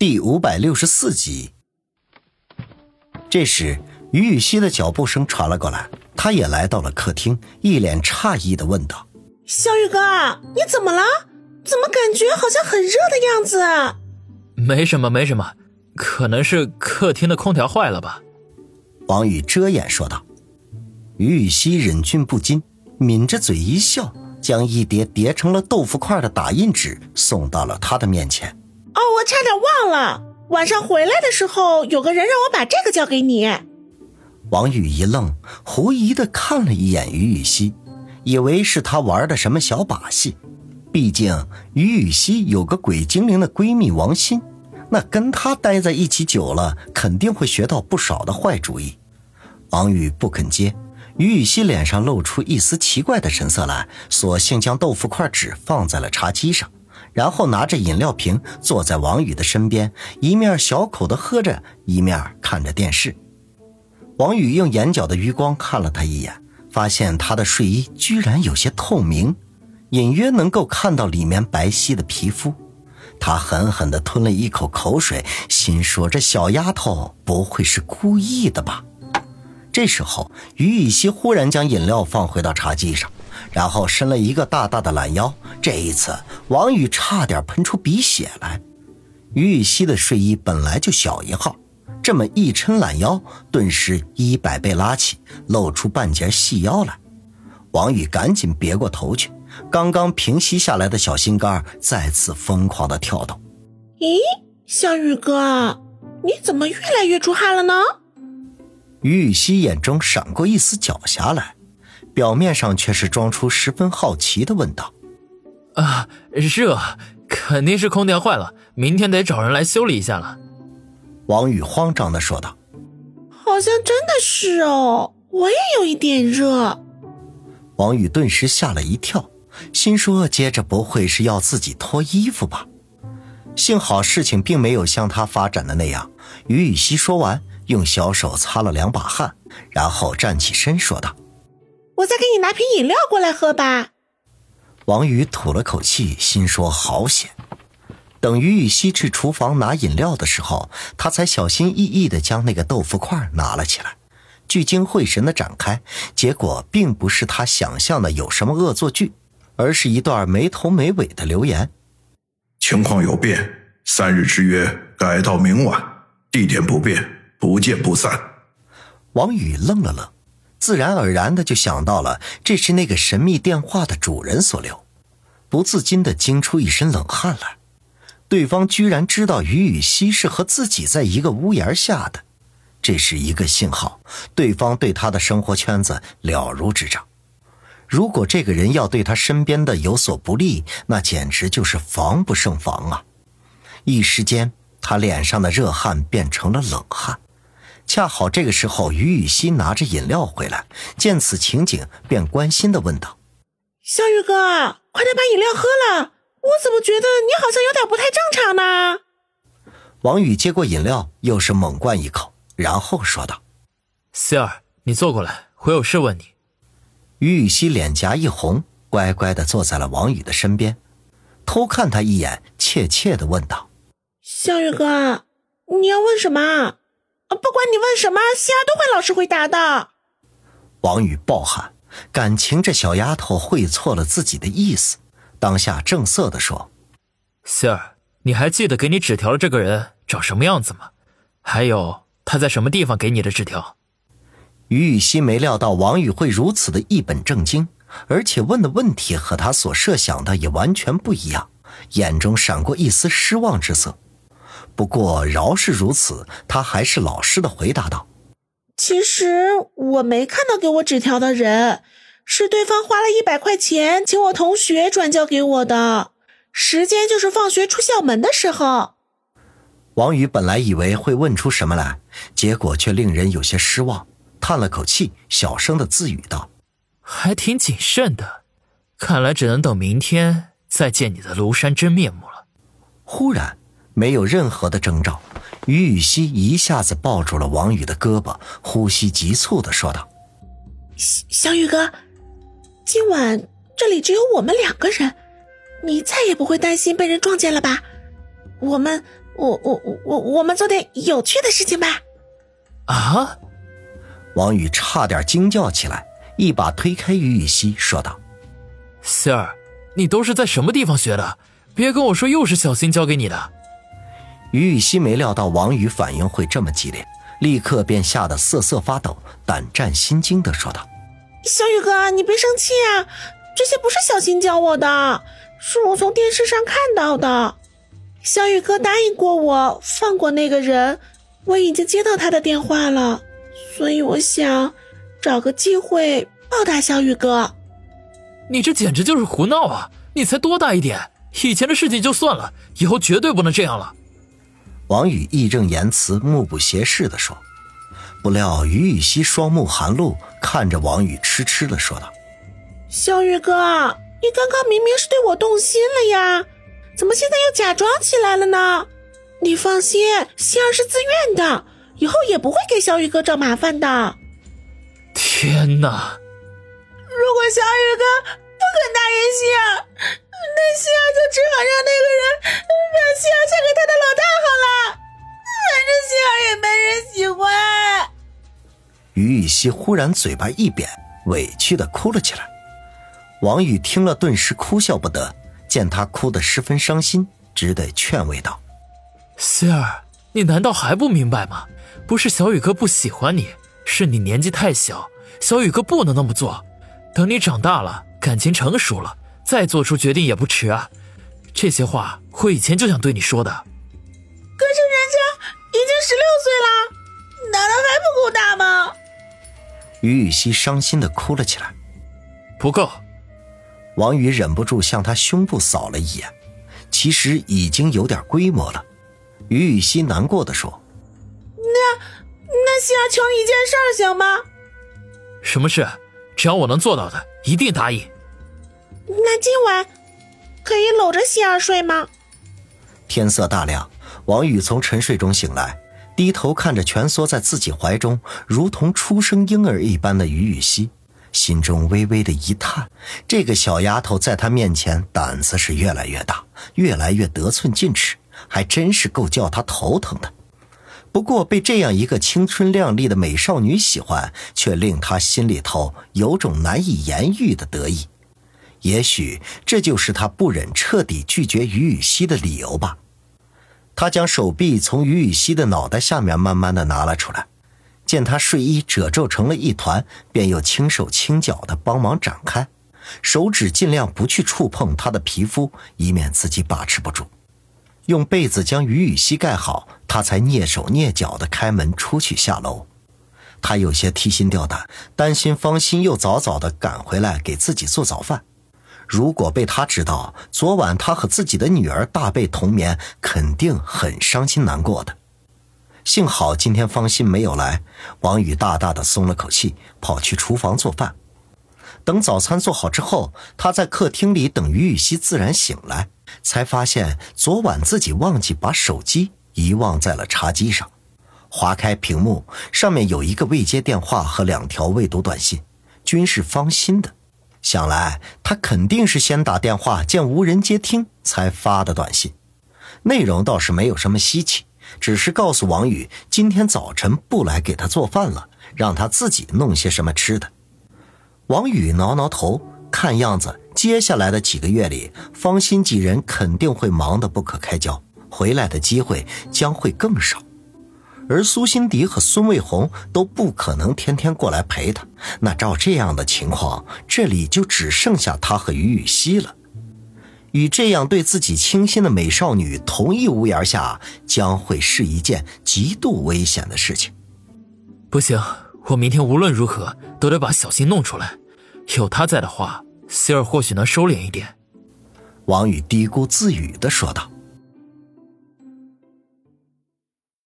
第五百六十四集。这时，于雨溪的脚步声传了过来，他也来到了客厅，一脸诧异的问道：“小雨哥，你怎么了？怎么感觉好像很热的样子？”“没什么，没什么，可能是客厅的空调坏了吧。”王宇遮掩说道。于雨溪忍俊不禁，抿着嘴一笑，将一叠叠成了豆腐块的打印纸送到了他的面前。我差点忘了，晚上回来的时候，有个人让我把这个交给你。王宇一愣，狐疑的看了一眼于雨溪，以为是他玩的什么小把戏。毕竟于雨溪有个鬼精灵的闺蜜王欣，那跟他待在一起久了，肯定会学到不少的坏主意。王宇不肯接，于雨溪脸上露出一丝奇怪的神色来，索性将豆腐块纸放在了茶几上。然后拿着饮料瓶坐在王宇的身边，一面小口的喝着，一面看着电视。王宇用眼角的余光看了他一眼，发现他的睡衣居然有些透明，隐约能够看到里面白皙的皮肤。他狠狠地吞了一口口水，心说：“这小丫头不会是故意的吧？”这时候，于雨溪忽然将饮料放回到茶几上。然后伸了一个大大的懒腰，这一次王宇差点喷出鼻血来。于雨溪的睡衣本来就小一号，这么一抻懒腰，顿时衣摆被拉起，露出半截细腰来。王宇赶紧别过头去，刚刚平息下来的小心肝再次疯狂的跳动。咦，小雨哥，你怎么越来越出汗了呢？于雨溪眼中闪过一丝狡黠来。表面上却是装出十分好奇的问道：“啊，热，肯定是空调坏了，明天得找人来修理一下了。”王宇慌张的说道：“好像真的是哦，我也有一点热。”王宇顿时吓了一跳，心说：“接着不会是要自己脱衣服吧？”幸好事情并没有像他发展的那样。于雨溪说完，用小手擦了两把汗，然后站起身说道。我再给你拿瓶饮料过来喝吧。王宇吐了口气，心说好险。等于雨溪去厨房拿饮料的时候，他才小心翼翼的将那个豆腐块拿了起来，聚精会神的展开。结果并不是他想象的有什么恶作剧，而是一段没头没尾的留言：情况有变，三日之约改到明晚，地点不变，不见不散。王宇愣了愣。自然而然的就想到了，这是那个神秘电话的主人所留，不自禁的惊出一身冷汗来。对方居然知道于雨溪是和自己在一个屋檐下的，这是一个信号，对方对他的生活圈子了如指掌。如果这个人要对他身边的有所不利，那简直就是防不胜防啊！一时间，他脸上的热汗变成了冷汗。恰好这个时候，于雨溪拿着饮料回来，见此情景，便关心的问道：“小雨哥，快点把饮料喝了，我怎么觉得你好像有点不太正常呢？”王宇接过饮料，又是猛灌一口，然后说道：“希儿，你坐过来，我有事问你。”于雨溪脸颊一红，乖乖的坐在了王宇的身边，偷看他一眼，怯怯的问道：“小雨哥，你要问什么？”不管你问什么，希儿都会老实回答的。王宇暴喊，感情这小丫头会错了自己的意思，当下正色的说：“希儿，你还记得给你纸条的这个人长什么样子吗？还有他在什么地方给你的纸条？”于雨欣没料到王宇会如此的一本正经，而且问的问题和他所设想的也完全不一样，眼中闪过一丝失望之色。不过饶是如此，他还是老实的回答道：“其实我没看到给我纸条的人，是对方花了一百块钱请我同学转交给我的，时间就是放学出校门的时候。”王宇本来以为会问出什么来，结果却令人有些失望，叹了口气，小声的自语道：“还挺谨慎的，看来只能等明天再见你的庐山真面目了。”忽然。没有任何的征兆，于雨溪一下子抱住了王宇的胳膊，呼吸急促的说道：“小宇哥，今晚这里只有我们两个人，你再也不会担心被人撞见了吧？我们，我我我我们做点有趣的事情吧。啊！王宇差点惊叫起来，一把推开于雨溪，说道：“Sir，你都是在什么地方学的？别跟我说又是小新教给你的。”于雨溪没料到王宇反应会这么激烈，立刻便吓得瑟瑟发抖，胆战心惊的说道：“小宇哥，你别生气啊，这些不是小新教我的，是我从电视上看到的。小宇哥答应过我放过那个人，我已经接到他的电话了，所以我想找个机会报答小宇哥。”你这简直就是胡闹啊！你才多大一点？以前的事情就算了，以后绝对不能这样了。王宇义正言辞、目不斜视地说。不料于雨溪双目含露，看着王宇，痴痴地说道：“小雨哥，你刚刚明明是对我动心了呀，怎么现在又假装起来了呢？你放心，希儿是自愿的，以后也不会给小雨哥找麻烦的。”天哪！如果小雨哥不肯答应希儿，那希儿就只好让那个人把希儿嫁给他的老大好了。于雨溪忽然嘴巴一扁，委屈的哭了起来。王宇听了，顿时哭笑不得。见他哭得十分伤心，只得劝慰道：“希儿，你难道还不明白吗？不是小雨哥不喜欢你，是你年纪太小，小雨哥不能那么做。”等你长大了，感情成熟了，再做出决定也不迟啊！这些话我以前就想对你说的。可是人家已经十六岁了，难道还不够大吗？于雨溪伤心的哭了起来。不够。王宇忍不住向他胸部扫了一眼，其实已经有点规模了。于雨溪难过的说：“那那希儿求你一件事儿行吗？什么事？”只要我能做到的，一定答应。那今晚可以搂着希儿睡吗？天色大亮，王宇从沉睡中醒来，低头看着蜷缩在自己怀中，如同出生婴儿一般的于雨溪，心中微微的一叹：这个小丫头在他面前胆子是越来越大，越来越得寸进尺，还真是够叫他头疼的。不过被这样一个青春靓丽的美少女喜欢，却令他心里头有种难以言喻的得意。也许这就是他不忍彻底拒绝于雨溪的理由吧。他将手臂从于雨溪的脑袋下面慢慢的拿了出来，见她睡衣褶皱成了一团，便又轻手轻脚的帮忙展开，手指尽量不去触碰她的皮肤，以免自己把持不住。用被子将于雨溪盖好，他才蹑手蹑脚的开门出去下楼。他有些提心吊胆，担心方心又早早的赶回来给自己做早饭。如果被他知道昨晚他和自己的女儿大被同眠，肯定很伤心难过的。幸好今天方心没有来，王宇大大的松了口气，跑去厨房做饭。等早餐做好之后，他在客厅里等于雨溪自然醒来。才发现昨晚自己忘记把手机遗忘在了茶几上，划开屏幕，上面有一个未接电话和两条未读短信，均是方心的。想来他肯定是先打电话，见无人接听才发的短信。内容倒是没有什么稀奇，只是告诉王宇今天早晨不来给他做饭了，让他自己弄些什么吃的。王宇挠挠头，看样子。接下来的几个月里，方心几人肯定会忙得不可开交，回来的机会将会更少。而苏辛迪和孙卫红都不可能天天过来陪他。那照这样的情况，这里就只剩下他和于雨溪了。与这样对自己倾心的美少女同一屋檐下，将会是一件极度危险的事情。不行，我明天无论如何都得把小新弄出来。有他在的话。希尔或许能收敛一点，王宇嘀咕自语的说道。